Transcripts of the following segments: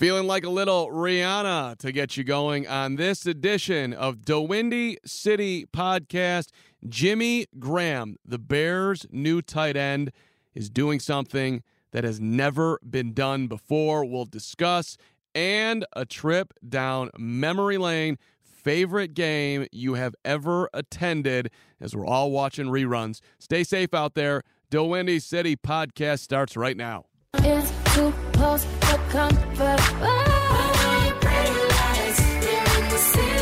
Feeling like a little Rihanna to get you going on this edition of the Windy City Podcast. Jimmy Graham, the Bears' new tight end, is doing something that has never been done before. We'll discuss and a trip down memory lane. Favorite game you have ever attended as we're all watching reruns. Stay safe out there. The Windy City Podcast starts right now. It's too close for comfort. Oh, pretty lights. We're in the city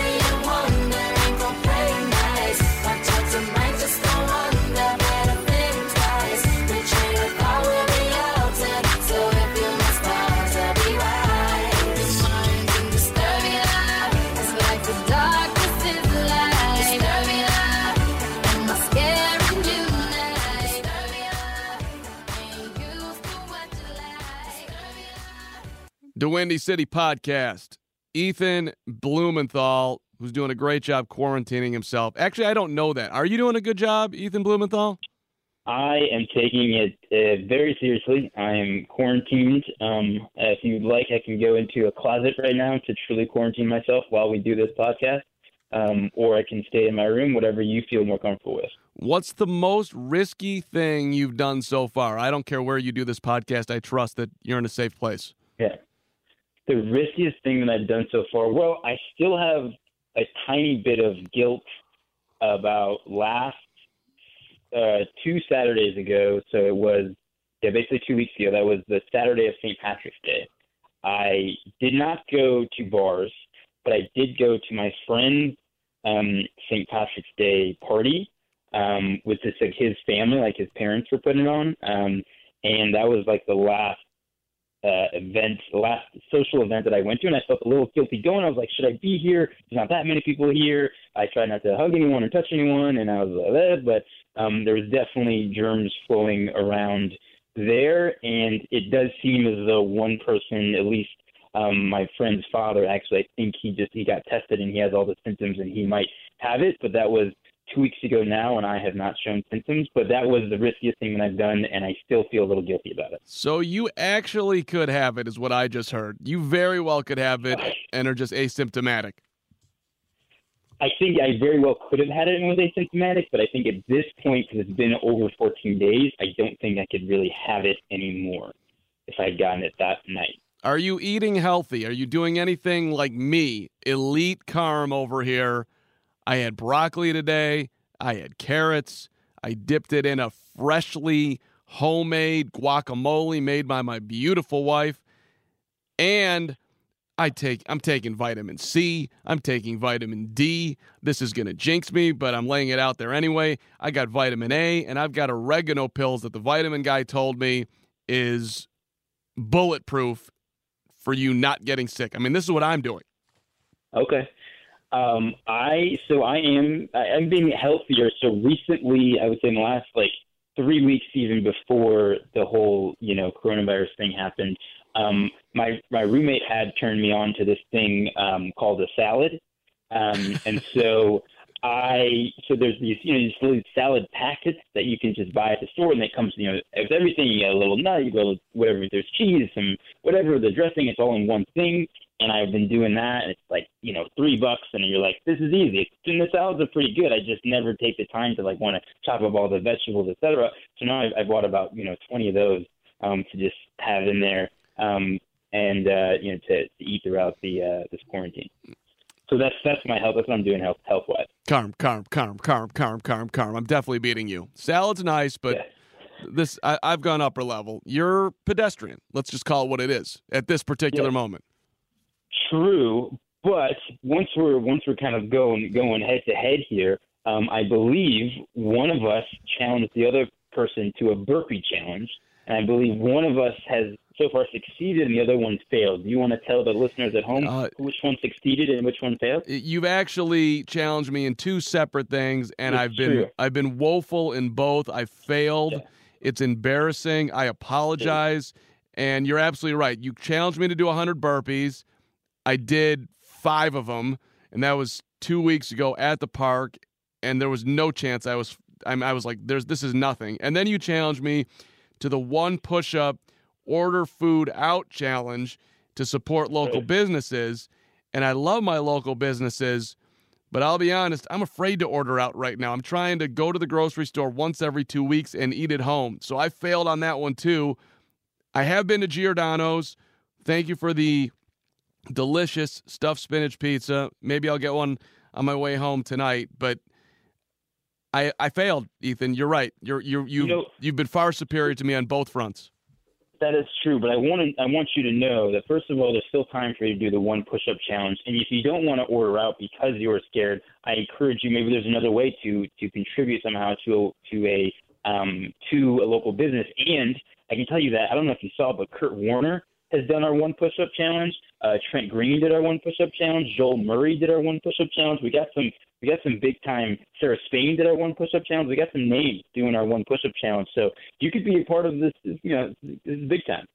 The Windy City Podcast. Ethan Blumenthal, who's doing a great job quarantining himself. Actually, I don't know that. Are you doing a good job, Ethan Blumenthal? I am taking it uh, very seriously. I am quarantined. Um, if you'd like, I can go into a closet right now to truly quarantine myself while we do this podcast, um, or I can stay in my room, whatever you feel more comfortable with. What's the most risky thing you've done so far? I don't care where you do this podcast. I trust that you're in a safe place. Yeah. The riskiest thing that I've done so far, well, I still have a tiny bit of guilt about last uh, two Saturdays ago. So it was, yeah, basically two weeks ago. That was the Saturday of St. Patrick's Day. I did not go to bars, but I did go to my friend's um, St. Patrick's Day party um, with this, like his family, like his parents were putting it on. Um, and that was like the last uh, event, last social event that I went to, and I felt a little guilty going. I was like, should I be here? There's not that many people here. I tried not to hug anyone or touch anyone, and I was like, eh, but um, there was definitely germs flowing around there, and it does seem as though one person, at least um, my friend's father, actually, I think he just he got tested and he has all the symptoms, and he might have it, but that was two weeks ago now, and I have not shown symptoms. But that was the riskiest thing that I've done, and I still feel a little guilty about it. So you actually could have it, is what I just heard. You very well could have it and are just asymptomatic. I think I very well could have had it and was asymptomatic, but I think at this point, because it's been over 14 days, I don't think I could really have it anymore if I had gotten it that night. Are you eating healthy? Are you doing anything like me, elite carm over here? I had broccoli today. I had carrots. I dipped it in a freshly homemade guacamole made by my beautiful wife. And I take I'm taking vitamin C, I'm taking vitamin D. This is going to jinx me, but I'm laying it out there anyway. I got vitamin A and I've got oregano pills that the vitamin guy told me is bulletproof for you not getting sick. I mean, this is what I'm doing. Okay. Um, I so I am I'm being healthier. So recently, I would say in the last like three weeks, even before the whole you know coronavirus thing happened, um, my my roommate had turned me on to this thing um, called a salad, um, and so I so there's these you know these little salad packets that you can just buy at the store, and it comes you know with everything. You get a little nut, you go whatever. There's cheese, some whatever the dressing. It's all in one thing and I've been doing that. And it's like you know three bucks, and you're like, this is easy. And the salads are pretty good. I just never take the time to like want to chop up all the vegetables, etc. So now I've, I've bought about you know 20 of those um, to just have in there, um, and uh, you know to, to eat throughout the uh, this quarantine. So that's that's my health. That's what I'm doing health health wise. Carm, carm, carm, carm, carm, carm, carm. I'm definitely beating you. Salad's nice, but Yeah. this I, I've gone upper level. You're pedestrian. Let's just call it what it is at this particular Yeah. moment. True, but once we're once we're kind of going going head to head here, um, I believe one of us challenged the other person to a burpee challenge, and I believe one of us has so far succeeded and the other one failed. Do you want to tell the listeners at home Uh, which one succeeded and which one failed? You've actually challenged me in two separate things, and It's I've been true. I've been woeful in both. I failed. Yeah. It's embarrassing. I apologize. And you're absolutely right. You challenged me to do 100 burpees. I did five of them, and that was two weeks ago at the park. And there was no chance I was. I'm, I was like, "There's this is nothing." And then you challenged me to the one push-up, order food out challenge to support local businesses. And I love my local businesses, but I'll be honest, I'm afraid to order out right now. I'm trying to go to the grocery store once every two weeks and eat at home. So I failed on that one too. I have been to Giordano's. Thank you for the delicious stuffed spinach pizza. Maybe I'll get one on my way home tonight, but I I failed, Ethan. You're right. You're you you know- you've been far superior to me on both fronts. That is true, but I want to, I want you to know that first of all, there's still time for you to do the one push-up challenge, and if you don't want to order out because you are scared, I encourage you. Maybe there's another way to to contribute somehow to a, to a um, to a local business. And I can tell you that I don't know if you saw, but Kurt Warner has done our one push-up challenge. Uh, Trent Green did our one push-up challenge. Joel Murray did our one push-up challenge. We got some we got some big time. Sarah Spain did our one push-up challenge. We got some names doing our one push-up challenge. So you could be a part of this. You know, this is big time.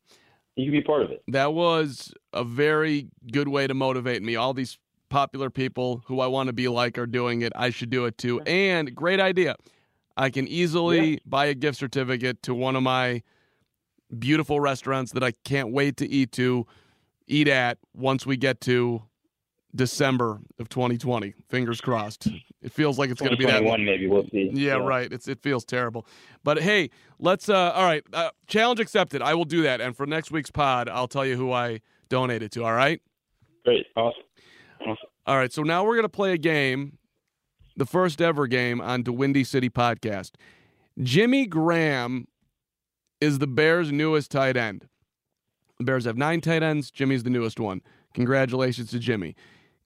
You could be a part of it. That was a very good way to motivate me. All these popular people who I want to be like are doing it. I should do it too. And great idea. I can easily Yeah. buy a gift certificate to one of my beautiful restaurants that I can't wait to eat to eat at once we get to December of 2020. Fingers crossed. It feels like it's going to be that one. maybe. We'll see. yeah, right. It's it feels terrible. But hey, let's uh all right, uh, challenge accepted. I will do that and for next week's pod, I'll tell you who I donated to, all right? Great. Awesome. Awesome. All right, so now we're going to play a game, the first ever game on the Windy City podcast. Jimmy Graham is the Bears' newest tight end. The Bears have nine tight ends. Jimmy's the newest one. Congratulations to Jimmy.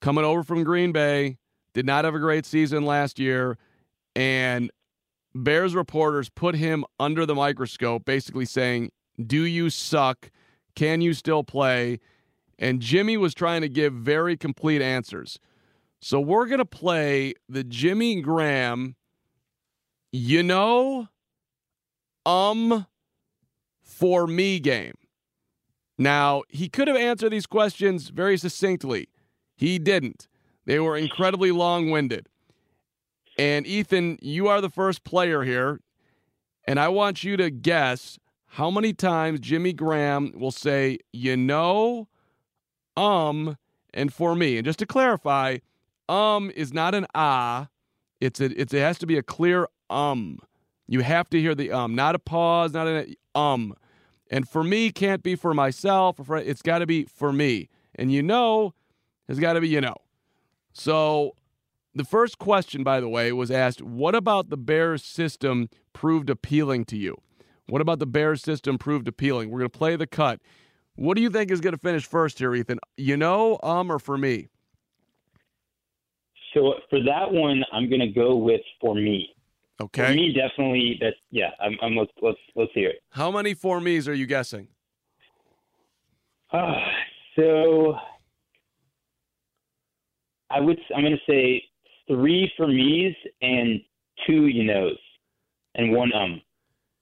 Coming over from Green Bay, did not have a great season last year, and Bears reporters put him under the microscope, basically saying, Do you suck? Can you still play? And Jimmy was trying to give very complete answers. So we're going to play the Jimmy Graham, you know, um, for me game. Now, he could have answered these questions very succinctly. He didn't. They were incredibly long winded. And Ethan, you are the first player here. And I want you to guess how many times Jimmy Graham will say, you know, um, and for me. And just to clarify, um is not an ah. It's a, it's, it has to be a clear um. You have to hear the um, not a pause, not an um. And for me can't be for myself. Or for, it's got to be for me. And you know has got to be you know. So the first question, by the way, was asked What about the Bears system proved appealing to you? What about the Bears system proved appealing? We're going to play the cut. What do you think is going to finish first here, Ethan? You know, um, or for me? So for that one, I'm going to go with for me. For Okay. me, definitely. That's yeah. I'm. I'm let's let's let's hear it. How many for me's are you guessing? Ah, so I would. I'm going to say three for me's and two you knows, and one um.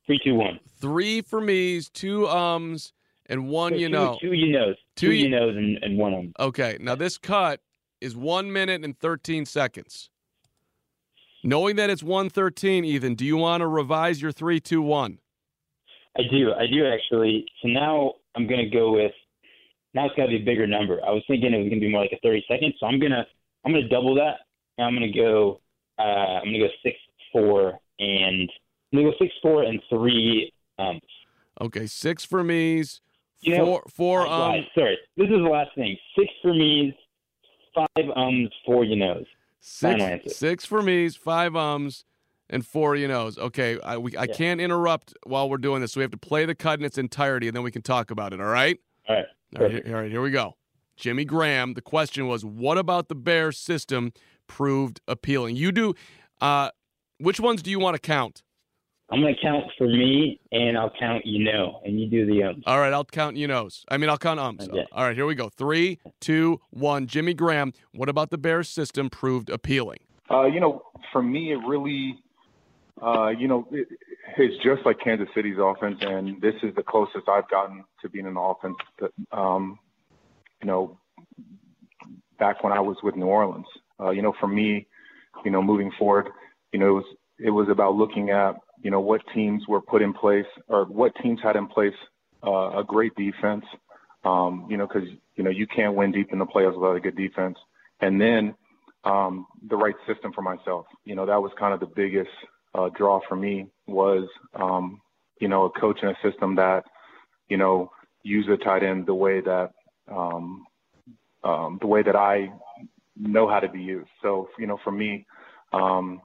Three, two, one. Three for me's, two ums, and one So you two, know. Two you knows. Two Two, you- knows and, and one um. Okay. Now this cut is one minute and 13 seconds. Knowing that it's 113, Ethan, do you want to revise your three, two, one? I do. I do actually. So now I'm going to go with. Now it's got to be a bigger number. I was thinking it was going to be more like a 30 second. So I'm gonna I'm gonna double that. And I'm gonna go. Uh, I'm gonna go six four and I'm gonna go six four and three. Um, Okay, six for me's, You know, four, four um, sorry, this is the last thing. Six for me's, five ums, four you knows. Six, six for me's, five ums, and four you knows. Okay, I, we, I Yeah. can't interrupt while we're doing this, so we have to play the cut in its entirety, and then we can talk about it. All right. All right. All right, here, all right. here we go. Jimmy Graham. The question was, what about the Bears system proved appealing? You do. Uh, which ones do you want to count? I'm gonna count for me, and I'll count you know, and you do the um. All right, I'll count you knows. I mean, I'll count ums. Okay. All right, here we go. Three, two, one. Jimmy Graham. What about the Bears system proved appealing? Uh, you know, for me, it really, uh, you know, it, it's just like Kansas City's offense, and this is the closest I've gotten to being an offense. That, um, you know, back when I was with New Orleans. Uh, you know, for me, you know, moving forward, you know, it was it was about looking at you know what teams were put in place or what teams had in place uh, a great defense. Um, you know, because you know you can't win deep in the playoffs without a good defense, and then um, the right system for myself. You know, that was kind of the biggest uh, draw for me was um, you know a coach and a system that you know use a tight end the way that um, um, the way that I know how to be used. So you know, for me, um,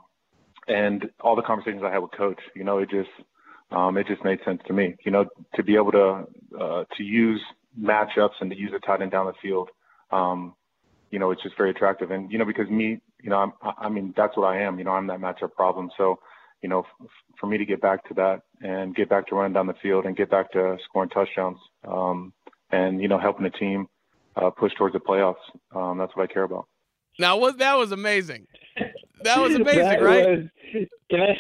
and all the conversations I had with coach, you know, it just um, it just made sense to me. You know, to be able to uh, to use matchups and to use a tight end down the field, um, you know, it's just very attractive. And you know, because me, you know, I'm, I mean, that's what I am. You know, I'm that matchup problem. So, you know, f- for me to get back to that and get back to running down the field and get back to scoring touchdowns, um, and you know, helping the team uh, push towards the playoffs, um, that's what I care about. Now, what that was amazing. That was amazing, That right? was- can I?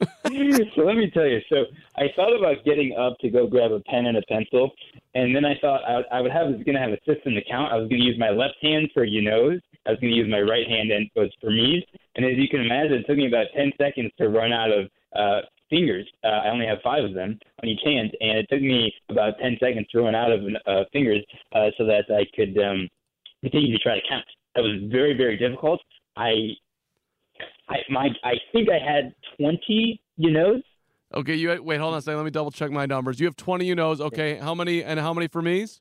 so let me tell you. So I thought about getting up to go grab a pen and a pencil, and then I thought I, I would have was going to have a system to count. I was going to use my left hand for you knows. I was going to use my right hand and was for me's. And as you can imagine, it took me about ten seconds to run out of uh, fingers. Uh, I only have five of them on each hand, and it took me about ten seconds to run out of uh, fingers uh, so that I could um, continue to try to count. That was very very difficult. I I my I think I had twenty, you knows. Okay, you wait. Hold on a second. Let me double check my numbers. You have twenty you knows. Okay, how many and how many for me's?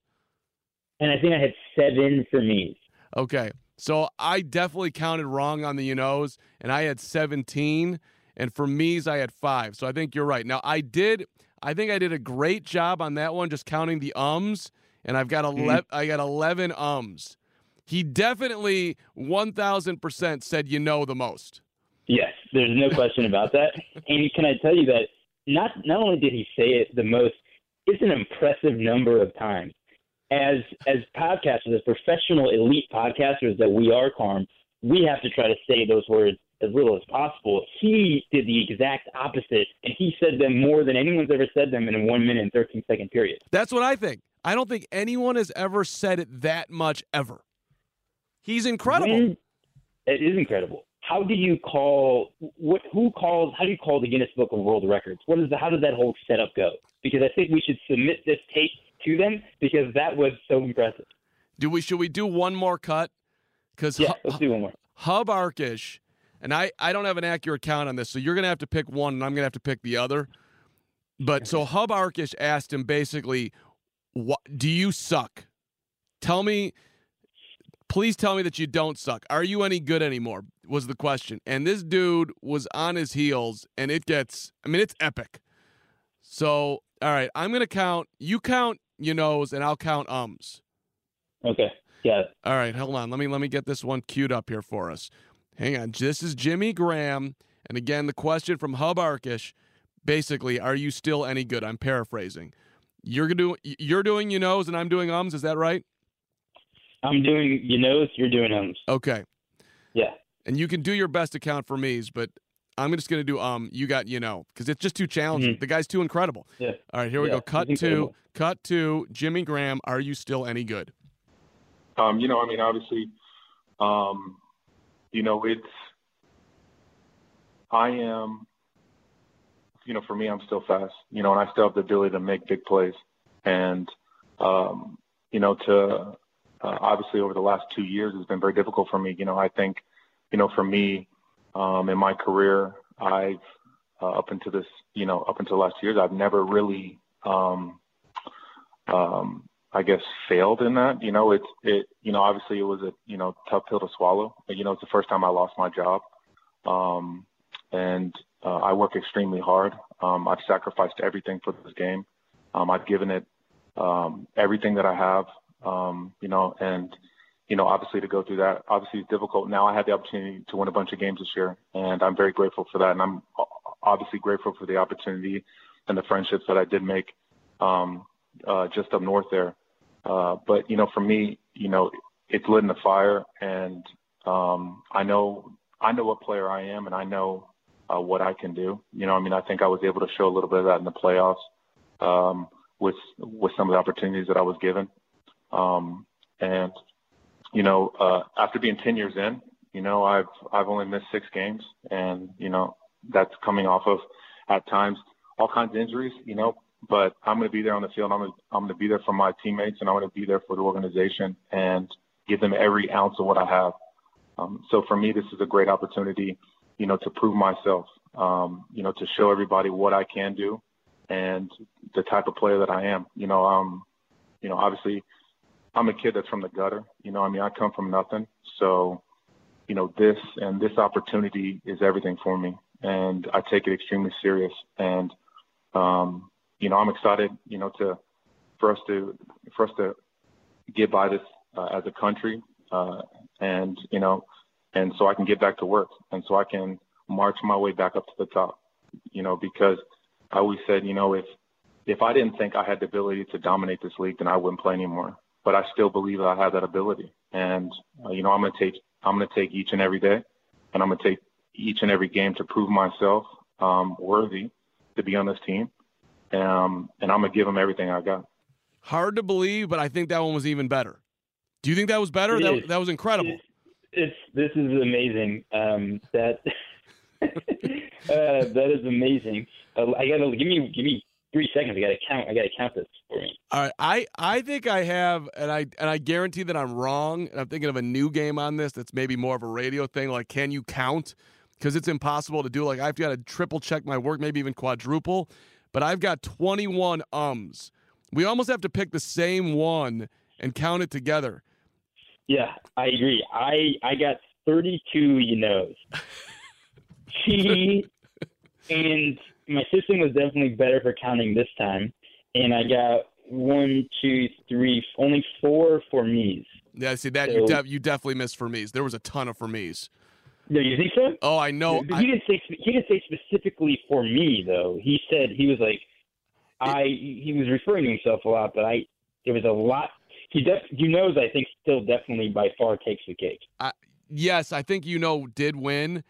And I think I had seven for me. Okay, so I definitely counted wrong on the you knows, and I had seventeen, and for me's I had five. So I think you're right. Now I did. I think I did a great job on that one, just counting the ums, and I've got mm-hmm. eleven. I got eleven ums. He definitely one thousand percent said you know the most. Yes, there's no question about that. And can I tell you that not not only did he say it the most, it's an impressive number of times. As as podcasters, as professional elite podcasters that we are, Carm, we have to try to say those words as little as possible. He did the exact opposite, and he said them more than anyone's ever said them in a one minute and thirteen second period. That's what I think. I don't think anyone has ever said it that much ever. He's incredible. When- it is incredible. How do you call what? Who calls? How do you call the Guinness Book of World Records? What is the? How did that whole setup go? Because I think we should submit this tape to them because that was so impressive. Do we? Should we do one more cut? Because Yeah, let's do one more. Hub Arkush, and I, I don't have an accurate count on this, so you're going to have to pick one, and I'm going to have to pick the other. But so Hub Arkush asked him basically, "What do you suck? Tell me, please tell me that you don't suck. Are you any good anymore?" Was the question, and this dude was on his heels, and it gets, I mean, it's epic. So, all right, I'm going to count. You count you knows, and I'll count ums. Okay. Yeah. All right, hold on. Let me let me get this one queued up here for us. Hang on. This is Jimmy Graham, and again, the question from Hub Arkush. Basically, are you still any good? I'm paraphrasing. You're gonna do you're doing you knows, and I'm doing ums. Is that right? I'm doing you knows, you're doing ums. Okay. Yeah. And you can do your best to count for me's, but I'm just gonna do um. You got you know because it's just too challenging. Mhm. The guy's too incredible. Yeah. All right, here we Yeah, go. Cut he's to incredible. cut to Jimmy Graham. Are you still any good? Um, you know, I mean, obviously, um, you know, it's, I am, you know, for me, I'm still fast, you know, and I still have the ability to make big plays. And, um, you know, to, uh, obviously over the last two years has been very difficult for me. You know, I think, you know, for me, um, in my career, I've, uh, up until this, you know, up until last years, I've never really, um, um, I guess failed in that. You know, it's it. You know, obviously it was a you know tough pill to swallow. But, you know, it's the first time I lost my job, um, and uh, I work extremely hard. Um, I've sacrificed everything for this game. Um, I've given it um, everything that I have. Um, you know, and you know, obviously to go through that obviously is difficult. Now I had the opportunity to win a bunch of games this year, and I'm very grateful for that. And I'm obviously grateful for the opportunity and the friendships that I did make um, uh, just up north there. Uh, but you know, for me, you know, it's lit in the fire, and um, I know I know what player I am, and I know uh, what I can do. You know, I mean, I think I was able to show a little bit of that in the playoffs um, with with some of the opportunities that I was given. Um, and you know, uh, after being 10 years in, you know, I've I've only missed six games, and you know, that's coming off of at times all kinds of injuries. You know, but I'm going to be there on the field. I'm going to, I'm going to be there for my teammates, and I'm going to be there for the organization and give them every ounce of what I have. Um, so for me, this is a great opportunity, you know, to prove myself, um, you know, to show everybody what I can do and the type of player that I am. You know, um, you know, obviously, I'm a kid that's from the gutter. You know, I mean, I come from nothing. So, you know, this and this opportunity is everything for me, and I take it extremely serious. And, um, you know, I'm excited, you know, to for us to for us to get by this uh, as a country, uh, and you know, and so I can get back to work, and so I can march my way back up to the top. You know, because I always said, you know, if if I didn't think I had the ability to dominate this league, then I wouldn't play anymore. But I still believe that I have that ability, and uh, you know, I'm gonna take I'm gonna take each and every day, and I'm gonna take each and every game to prove myself um, worthy to be on this team, um, and I'm gonna give them everything I got. Hard to believe, but I think that one was even better. Do you think that was better? It That, is. that was incredible. It's this is amazing. Um, that uh, that is amazing. Uh, I gotta give me give me three seconds. I gotta count. I gotta count this for me. All right, I I think I have, and I and I guarantee that I'm wrong. And I'm thinking of a new game on this that's maybe more of a radio thing. Like, can you count? Because it's impossible to do. Like, I've got to triple check my work, maybe even quadruple. But I've got 21 ums. We almost have to pick the same one and count it together. Yeah, I agree. I I got 32. You knows. He and my system was definitely better for counting this time, and I got one, two, three, only four for me's. Yeah, see that you So- def- you definitely missed for me's. There was a ton of for me's. No, you think so? Oh, I know. But I- he didn't say he didn't say specifically for me though. He said he was like, I he was referring to himself a lot, but I there was a lot. He def, you knows I think still definitely by far takes the cake. I, yes, I think you know did win,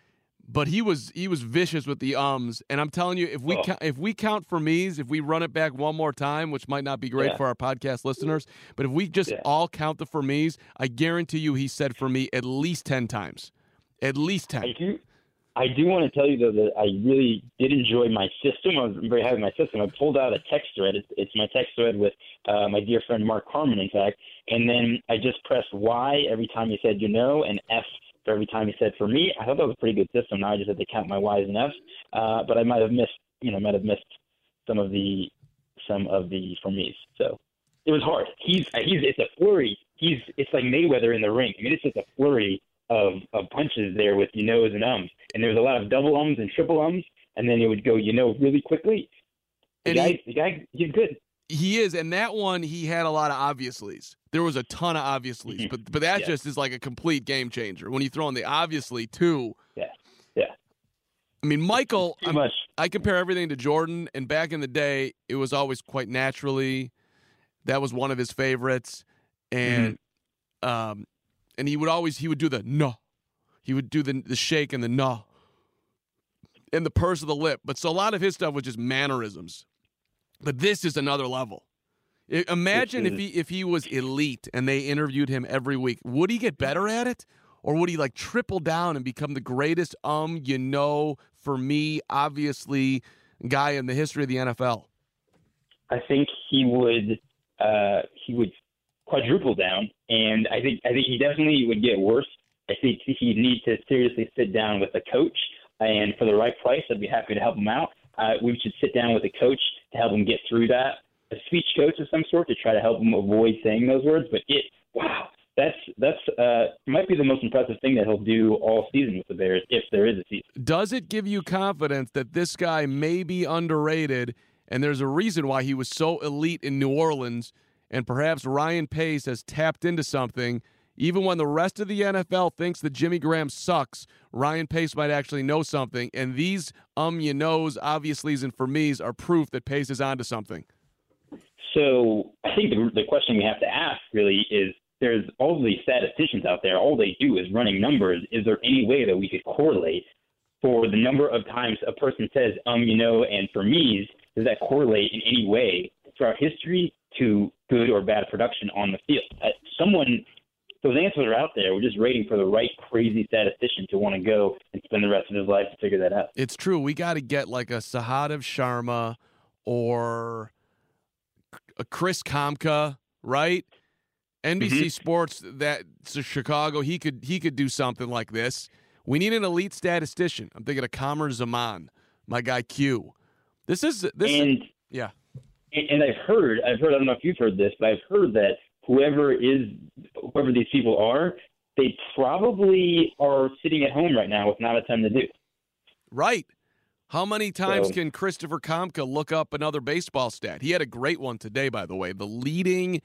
but he was he was vicious with the ums. And I'm telling you, if we Oh. count, if we count for me's, if we run it back one more time, which might not be great Yeah. for our podcast listeners, but if we just Yeah. all count the for me's, I guarantee you he said for me at least ten times, at least I ten. do. I do want to tell you though that I really did enjoy my system. I was very happy with my system. I pulled out a text thread. It's, it's my text thread with uh, my dear friend Mark Carman, in fact. And then I just pressed Y every time he said you know, and F for every time he said for me. I thought that was a pretty good system. Now I just had to count my Y's and F's. Uh, but I might have missed, you know, might have missed some of the some of the for me's. So it was hard. He's he's it's a flurry. He's it's like Mayweather in the ring. I mean, it's just a flurry of of punches there with you knows and ums, and there was a lot of double ums and triple ums, and then it would go you know really quickly. The And guy, he- the guy, he's good. He is, and that one he had a lot of obviously's. There was a ton of obviously's, but but that Yeah. just is like a complete game changer when you throw in the obviously too. Yeah, yeah. I mean, Michael, Too I'm- much. I compare everything to Jordan, and back in the day, it was always quite naturally. That was one of his favorites, and um, and he would always he would do the no, he would do the the shake and the no, and the purse of the lip. But so a lot of his stuff was just mannerisms, but this is another level. Imagine if he if he was elite and they interviewed him every week, would he get better at it, or would he like triple down and become the greatest um you know for me obviously guy in the history of the NFL? I think he would uh, he would quadruple down, and I think I think he definitely would get worse. I think he'd need to seriously sit down with a coach, and for the right price, I'd be happy to help him out. Uh, we should sit down with a coach to help him get through that, a speech coach of some sort to try to help him avoid saying those words. But it, wow, that's that's uh, might be the most impressive thing that he'll do all season with the Bears, if there is a season. Does it give you confidence that this guy may be underrated and there's a reason why he was so elite in New Orleans and perhaps Ryan Pace has tapped into something. Even when the rest of the NFL thinks that Jimmy Graham sucks, Ryan Pace might actually know something. And these um you knows, obviouslys, and for me's are proof that Pace is onto something. So I think the, the question we have to ask really is there's all these statisticians out there. All they do is running numbers. Is there any way that we could correlate for the number of times a person says, um, you know, and for me's, does that correlate in any way throughout history to good or bad production on the field? Uh, someone, those answers are out there. We're just waiting for the right crazy statistician to want to go and spend the rest of his life to figure that out. It's true. We got to get like a Sahadev Sharma or a Chris Kamka, right? NBC mm-hmm. Sports that Chicago, he could he could do something like this. We need an elite statistician. I'm thinking of Kamer Zaman, my guy Q. This is this And yeah. and and I've heard, I've heard, I don't know if you've heard this, but I've heard that whoever is, whoever these people are, they probably are sitting at home right now with not a ton to do. Right. How many times So- can Christopher Kamka look up another baseball stat? He had a great one today, by the way. The leading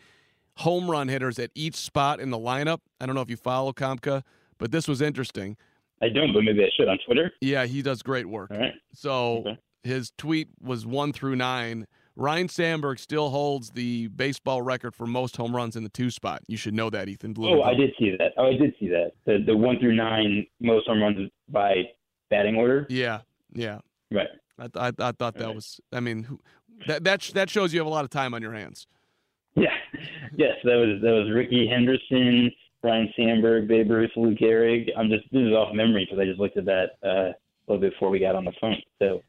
home run hitters at each spot in the lineup. I don't know if you follow Kamka, but this was interesting. I don't, but maybe I should on Twitter. Yeah, he does great work. All right. So Okay. his tweet was one through nine. Ryne Sandberg still holds the baseball record for most home runs in the two spot. You should know that, Ethan Oh, I did see that. Oh, I did see that. The the one through nine most home runs by batting order. Yeah, yeah. Right. I, th- I, I thought that Right. was. I mean, who, that that sh- that shows you have a lot of time on your hands. Yeah. Yes, that was that was Rickey Henderson, Ryne Sandberg, Babe Ruth, Lou Gehrig. I'm just this is off memory because I just looked at that uh, a little bit before we got on the phone. So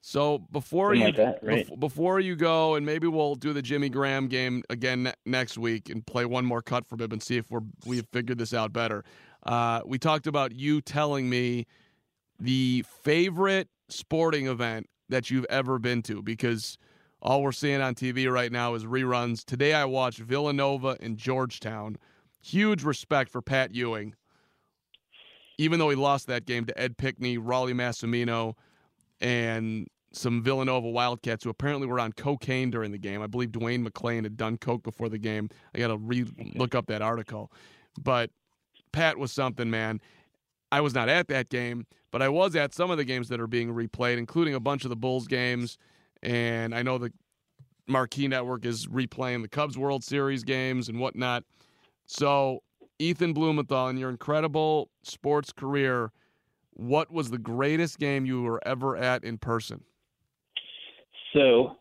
So before Something you like that, right. bef- before you go, and maybe we'll do the Jimmy Graham game again ne- next week and play one more cut for Bib and see if we're we've figured this out better. Uh, we talked about you telling me the favorite sporting event that you've ever been to because all we're seeing on TV right now is reruns. Today I watched Villanova and Georgetown. Huge respect for Pat Ewing. Even though he lost that game to Ed Pinckney, Rollie Massimino, and some Villanova Wildcats who apparently were on cocaine during the game. I believe Dwayne McClain had done coke before the game. I got to re look up that article. But Pat was something, man. I was not at that game, but I was at some of the games that are being replayed, including a bunch of the Bulls games. And I know the Marquee Network is replaying the Cubs World Series games and whatnot. So, Ethan Blumenthal, in your incredible sports career, what was the greatest game you were ever at in person? So,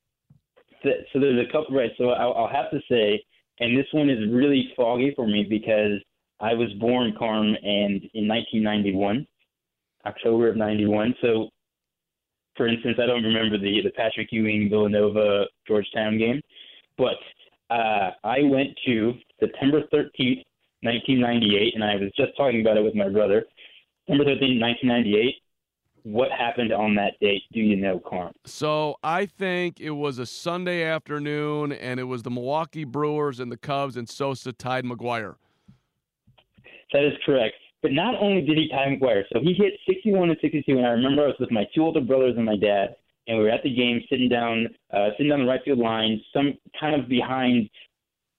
so there's a couple, right? So I'll, I'll have to say, and this one is really foggy for me because I was born, Carm, and in 1991, October of 91. So, for instance, I don't remember the the Patrick Ewing Villanova Georgetown game, but uh, I went to September 13th, 1998, and I was just talking about it with my brother. September 13th, 1998. What happened on that date? Do you know, Carm? So I think it was a Sunday afternoon, and it was the Milwaukee Brewers and the Cubs, and Sosa tied McGwire. That is correct. But not only did he tie McGwire, so he hit 61 and 62. And I remember I was with my two older brothers and my dad, and we were at the game, sitting down, uh, sitting down the right field line, some kind of behind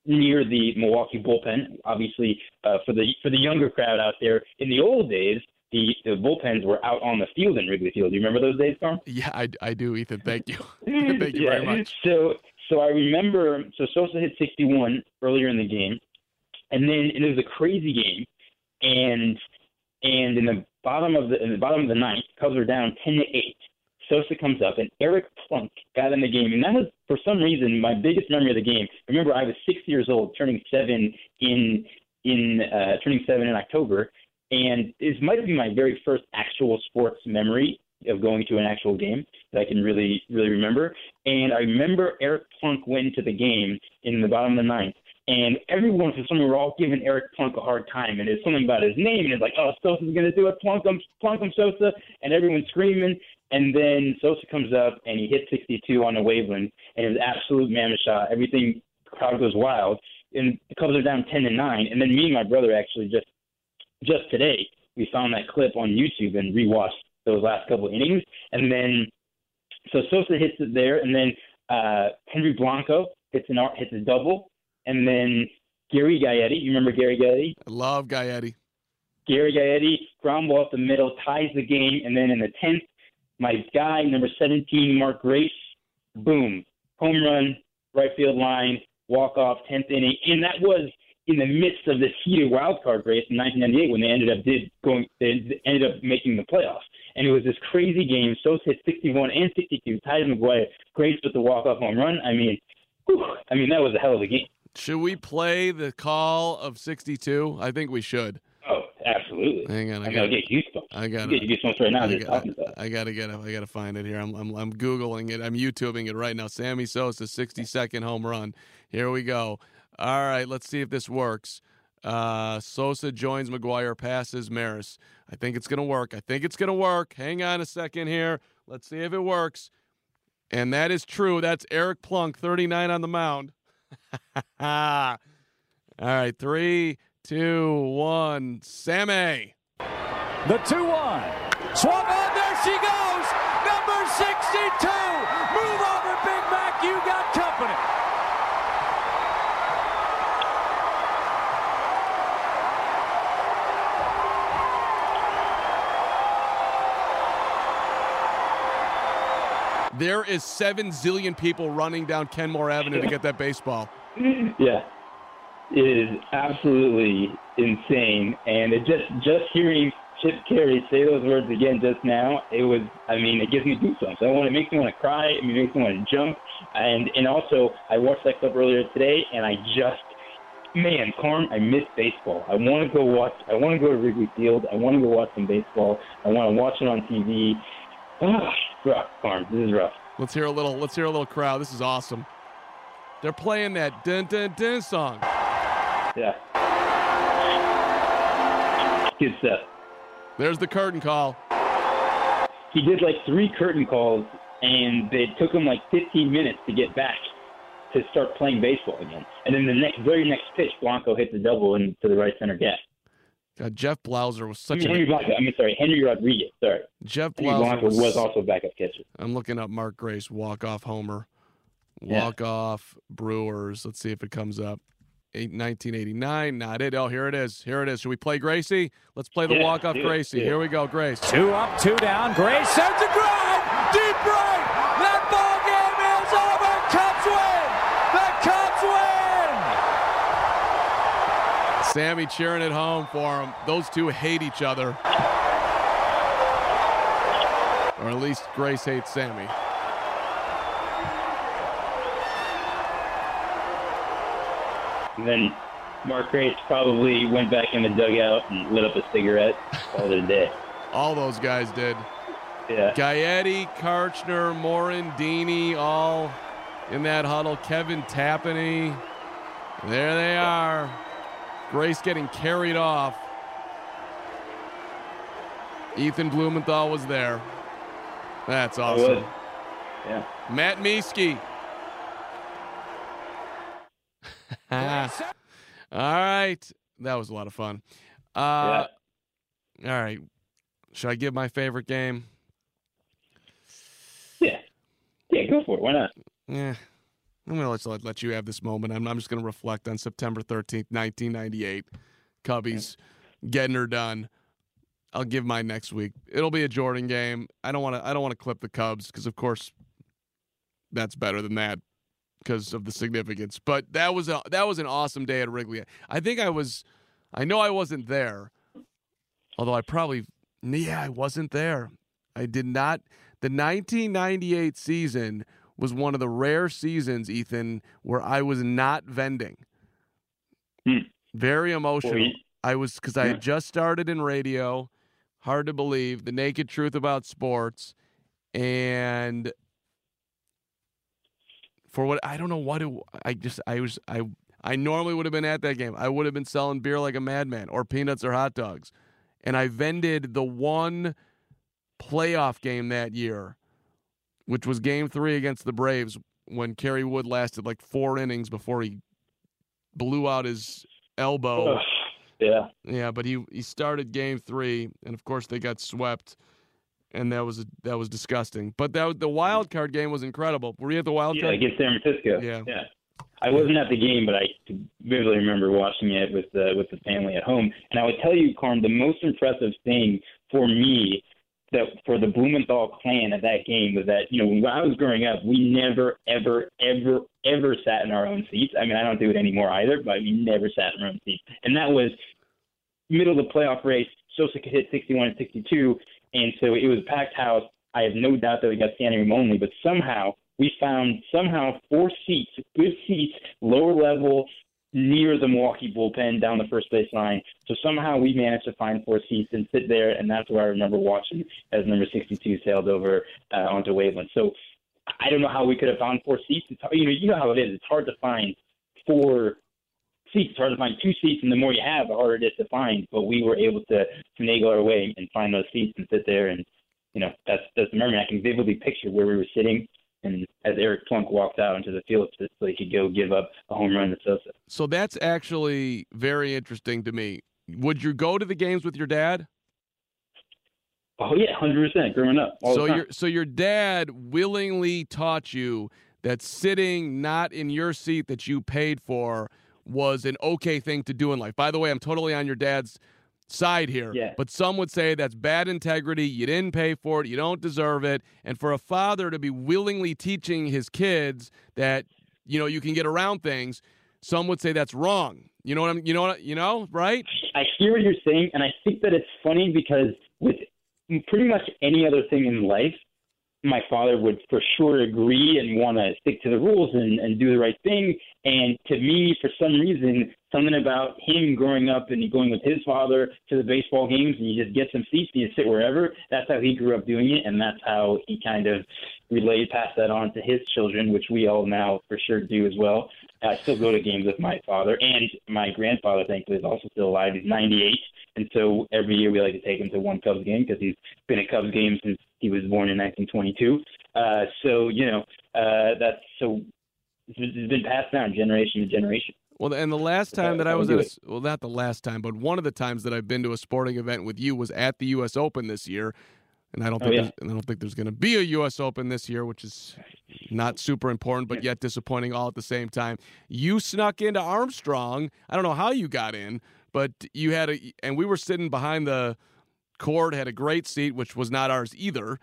near the Milwaukee bullpen. Obviously, uh, for the for the younger crowd out there, in the old days, the the bullpens were out on the field in Wrigley Field. Do you remember those days, Carm? Yeah, I, I do, Ethan. Thank you. Thank you very much. So so I remember so Sosa hit 61 earlier in the game, and then and it was a crazy game, and and in the bottom of the in the bottom of the ninth, Cubs were down 10 to eight. Sosa comes up and Eric Plunk got in the game, and that was for some reason my biggest memory of the game. Remember, I was six years old, turning seven in in uh, turning seven in October, and this might be my very first actual sports memory of going to an actual game that I can really really remember. And I remember Eric Plunk went into the game in the bottom of the ninth, and everyone for some reason were all giving Eric Plunk a hard time, and it's something about his name, and it's like, oh, Sosa's gonna do it, Plunkum, Plunkum Sosa, and everyone's screaming. And then Sosa comes up and he hits 62 on the Waveland, and it was absolute mammoth shot. Everything, the crowd goes wild, and the Cubs are down 10 to nine. And then me and my brother actually just just today we found that clip on YouTube and rewatched those last couple innings, and then so Sosa hits it there, and then uh, Henry Blanco hits an hits a double, and then Gary Gaetti. You remember Gary Gaetti? I love Gaetti. Gary Gaetti, ground ball up the middle, ties the game, and then in the tenth, my guy number seventeen, Mark Grace, boom, home run, right field line, walk off, tenth inning, and that was in the midst of this heated wild card race in 1998 when they ended up did going they ended up making the playoffs. And it was this crazy game. Sosa hit 61 and 62, tied McGwire. Grace with the walk off home run. I mean, whew, I mean that was a hell of a game. Should we play the call of 62? I think we should. Oh, absolutely. Hang on, I I mean, got I'll get goosebumps. I got I'll get goosebumps right now I, just talking about. it. I gotta get it. I gotta find it here. I'm, I'm I'm googling it. I'm YouTubing it right now. Sammy Sosa 60 second home run. Here we go. All right, let's see if this works. Uh, Sosa joins McGwire, passes Maris. I think it's gonna work. I think it's gonna work. Hang on a second here. Let's see if it works. And that is true. That's Eric Plunk, 39 on the mound. All right, three, two, one. Sammy. The 2 1. Swung on, there she goes. Number 62. There is seven zillion people running down Kenmore Avenue to get that baseball. Yeah, it is absolutely insane, and it just just hearing Chip Caray say those words again just now, it was. I mean, it gives me goosebumps. I want it makes me want to cry. It makes me want to jump, and and also I watched that clip earlier today, and I just. Man, Carm, I miss baseball. I want to go watch. I want to go to Wrigley Field. I want to go watch some baseball. I want to watch it on TV. Rough, Carm. This is rough. Let's hear a little. Let's hear a little crowd. This is awesome. They're playing that dun dun dun song. Yeah. Good stuff. There's the curtain call. he did like three curtain calls, and it took him like 15 minutes to get back to start playing baseball again. And then the next, very next pitch, Blanco hit the double into the right center gap. God, Jeff Blauser was I such mean, Henry a Blanco. I mean, sorry, Henry Rodriguez. Sorry, Jeff Henry Blauser was, was also a backup catcher. I'm looking up Mark Grace walk off homer, Yeah. walk off Brewers. Let's see if it comes up. Eight, 1989, not it. Oh, here it is. Here it is. Should we play Gracie? Let's play the Yeah, walk off Gracie. do it. Here we go, Grace. Two up, two down. Grace sends a drive. Deep right. Sammy cheering at home for him. Those two hate each other. Or at least Grace hates Sammy. And then Mark Grace probably went back in the dugout and lit up a cigarette. Called it a day. All those guys did. Yeah. Gaetti, Karchner, Morandini, all in that huddle. Kevin Tapani. There they are. Grace getting carried off. Ethan Blumenthal was there. That's awesome. Yeah. Matt Mieske. all right. That was a lot of fun. Uh, All right. Should I give my favorite game? Yeah. Yeah. Go for it. Why not? Yeah. I'm going to let, let, let you have this moment. I'm, I'm just going to reflect on September 13th, 1998. Cubbies getting her done. I'll give mine next week. It'll be a Jordan game. I don't want to I don't want to clip the Cubs because of course that's better than that because of the significance. But that was a that was an awesome day at Wrigley. I think I was I know I wasn't there. Although I probably yeah, I wasn't there. I did not the 1998 season was one of the rare seasons, Ethan, where I was not vending. Hmm. Very emotional. I was because I had just started in radio. Hard to believe the naked truth about sports, and for what I don't know what it, I just I was I I normally would have been at that game. I would have been selling beer like a madman or peanuts or hot dogs, and I vended the one playoff game that year, which was Game Three against the Braves when Kerry Wood lasted like four innings before he blew out his elbow. Yeah. Yeah, but he he started game three, and of course they got swept, and that was that was disgusting. But that the wild card game was incredible. Were you at the wild Yeah. card? Against San Francisco. Yeah. Yeah. I wasn't at the game, but I vividly remember watching it with the with the family at home. And I would tell you, Carm, the most impressive thing for me that for the Blumenthal clan at that game was that you know when I was growing up, we never ever ever ever sat in our own seats. I mean, I don't do it anymore either, but we never sat in our own seats, and that was middle of the playoff race. Sosa could hit 61 and 62, and so it was a packed house. I have no doubt that we got standing room only, but somehow we found somehow four seats, good seats, lower level, near the Milwaukee bullpen down the first base line. So somehow we managed to find four seats and sit there, and that's where I remember watching as number 62 sailed over uh, onto Waveland. So I don't know how we could have found four seats. It's, you know, you know how it is. It's hard to find four seats. It's hard to find two seats, and the more you have, the harder it is to find. But we were able to finagle our way and find those seats and sit there, and you know that's that's the memory. I can vividly picture where we were sitting and as Eric Plunk walked out into the field so he could go give up a home run to Sosa. So that's actually very interesting to me. Would you go to the games with your dad? Oh yeah, hundred percent. Growing up, so your so your dad willingly taught you that sitting not in your seat that you paid for was an okay thing to do in life. By the way, I'm totally on your dad's side here. Yeah. But some would say that's bad integrity. You didn't pay for it. You don't deserve it. And for a father to be willingly teaching his kids that you know you can get around things, some would say that's wrong. You know what I'm? You know what? You know, right? I hear what you're saying, and I think that it's funny because with pretty much any other thing in life, my father would for sure agree and want to stick to the rules and, and do the right thing. And to me, for some reason, something about him growing up and going with his father to the baseball games and you just get some seats and you sit wherever, that's how he grew up doing it. And that's how he kind of relayed, passed that on to his children, which we all now for sure do as well. I still go to games with my father and my grandfather, thankfully, is also still alive. He's 98. And so every year we like to take him to one Cubs game because he's been at Cubs games since he was born in 1922. Uh, so, you know, uh, that's so it's been passed down generation to generation. Well, and the last time that I was at a, well, not the last time, but one of the times that I've been to a sporting event with you was at the U.S. Open this year, and I don't Oh, think yeah. there's, and I don't think there's going to be a U.S. Open this year, which is not super important, but yet disappointing all at the same time. You snuck into Armstrong. I don't know how you got in, but you had a, and we were sitting behind the court, had a great seat, which was not ours either.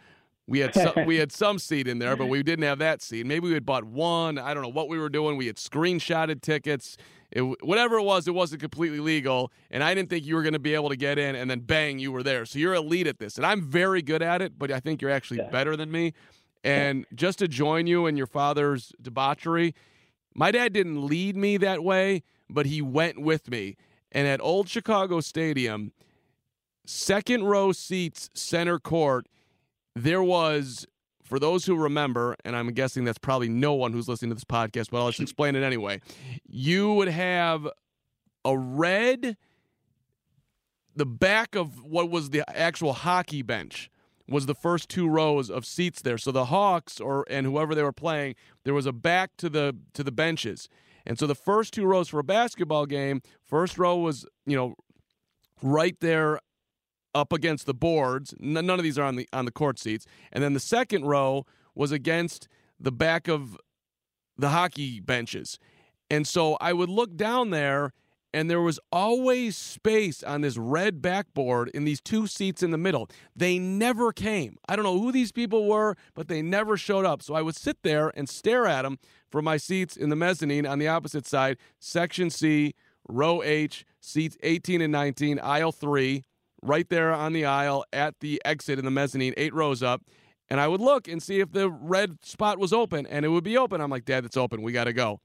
We had some, we had some seat in there, but we didn't have that seat. Maybe we had bought one. I don't know what we were doing. We had screenshotted tickets. It, whatever it was, it wasn't completely legal, and I didn't think you were going to be able to get in. And then bang, you were there. So you're elite at this, and I'm very good at it. But I think you're actually Yeah. better than me. And just to join you in your father's debauchery, my dad didn't lead me that way, but he went with me. And at Old Chicago Stadium, second row seats, center court, there was, for those who remember, and I'm guessing that's probably no one who's listening to this podcast, but I'll just explain it anyway. You would have a red, the back of what was the actual hockey bench was the first two rows of seats there. So the Hawks or and whoever they were playing, there was a back to the to the benches. And so the first two rows for a basketball game, first row was, you know, right there up against the boards. None of these are on the on the court seats. And then the second row was against the back of the hockey benches. And so I would look down there and there was always space on this red backboard in these two seats in the middle. They never came. I don't know who these people were, but they never showed up. So I would sit there and stare at them from my seats in the mezzanine on the opposite side, section C, row H, seats 18 and 19, aisle 3, right there on the aisle at the exit in the mezzanine, 8 rows up. And I would look and see if the red spot was open, and it would be open. I'm like, Dad, it's open. We got to go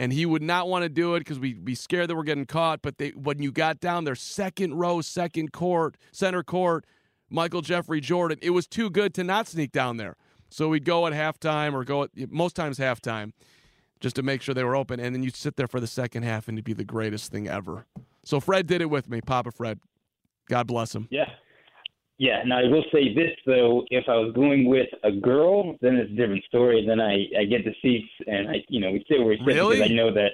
and he would not want to do it because we'd be scared that we're getting caught. But they, when you got down there, second row, second court, center court, Michael Jeffrey Jordan, it was too good to not sneak down there. So we'd go at halftime or go at most times halftime just to make sure they were open. And then you'd sit there for the second half and it'd be the greatest thing ever. So Fred did it with me, Papa Fred. God bless him. Yeah. Yeah. Now I will say this though: if I was going with a girl, then it's a different story. Then I I get the seats and I you know we sit where we sit Really? because I know that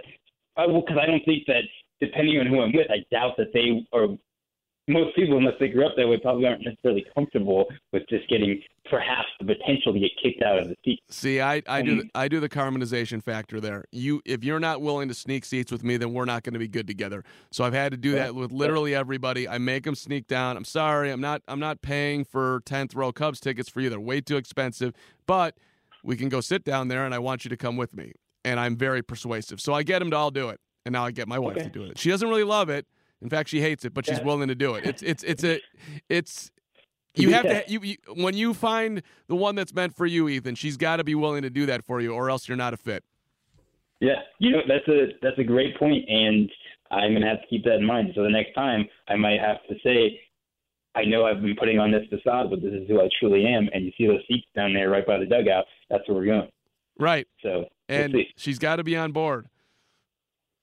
I will because I don't think that depending on who I'm with, I doubt that they are most people, unless they grew up that way, probably aren't necessarily comfortable with just getting perhaps the potential to get kicked out of the seat. See, I, I do the, I do the harmonization factor there. You if you're not willing to sneak seats with me, then we're not going to be good together. So I've had to do that with literally everybody. I make them sneak down. I'm sorry, I'm not I'm not paying for 10th row Cubs tickets for you. They're way too expensive. But we can go sit down there, and I want you to come with me. And I'm very persuasive, so I get them to all do it. And now I get my wife Okay. to do it. She doesn't really love it. In fact, she hates it, but she's Yeah. willing to do it. It's it's it's a it's you have to you, you when you find the one that's meant for you, Ethan. She's got to be willing to do that for you, or else you're not a fit. Yeah, you know that's a that's a great point, and I'm gonna have to keep that in mind. So the next time, I might have to say, I know I've been putting on this facade, but this is who I truly am. And you see those seats down there right by the dugout. That's where we're going. Right, So we'll and she's got to be on board.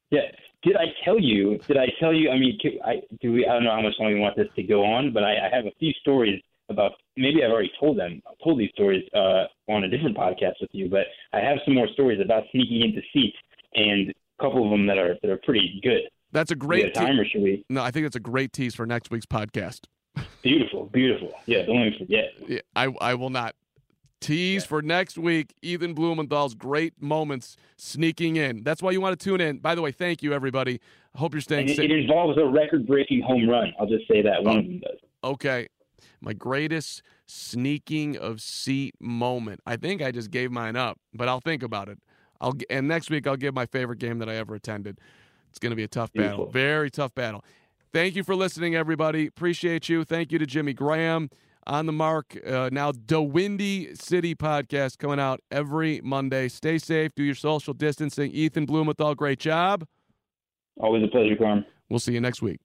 Yeah. Did I tell you? Did I tell you? I mean, I do. We, I don't know how much longer we want this to go on, but I, I have a few stories about. Maybe I've already told them. I've told these stories uh, on a different podcast with you, but I have some more stories about sneaking into seats, and a couple of them that are that are pretty good. That's a great. time, Te- or should we? no, I think that's a great tease for next week's podcast. Beautiful, beautiful. Yeah, don't let me forget. Yeah, I I will not tease for next week. Ethan Blumenthal's great moments sneaking in. That's why you want to tune in. By the way, thank you everybody. I hope you're staying it, safe. it involves a record-breaking home run. I'll just say that one of them does. Okay. My greatest sneaking of seat moment. I think I just gave mine up, but I'll think about it. I'll and next week I'll give my favorite game that I ever attended. It's going to be a tough battle. Beautiful. Very tough battle. Thank you for listening everybody. Appreciate you. Thank you to Jimmy Graham on the mark. Uh, now the Windy City podcast coming out every Monday. Stay safe, do your social distancing. Ethan Blumenthal, great job. Always a pleasure, Carm. We'll see you next week.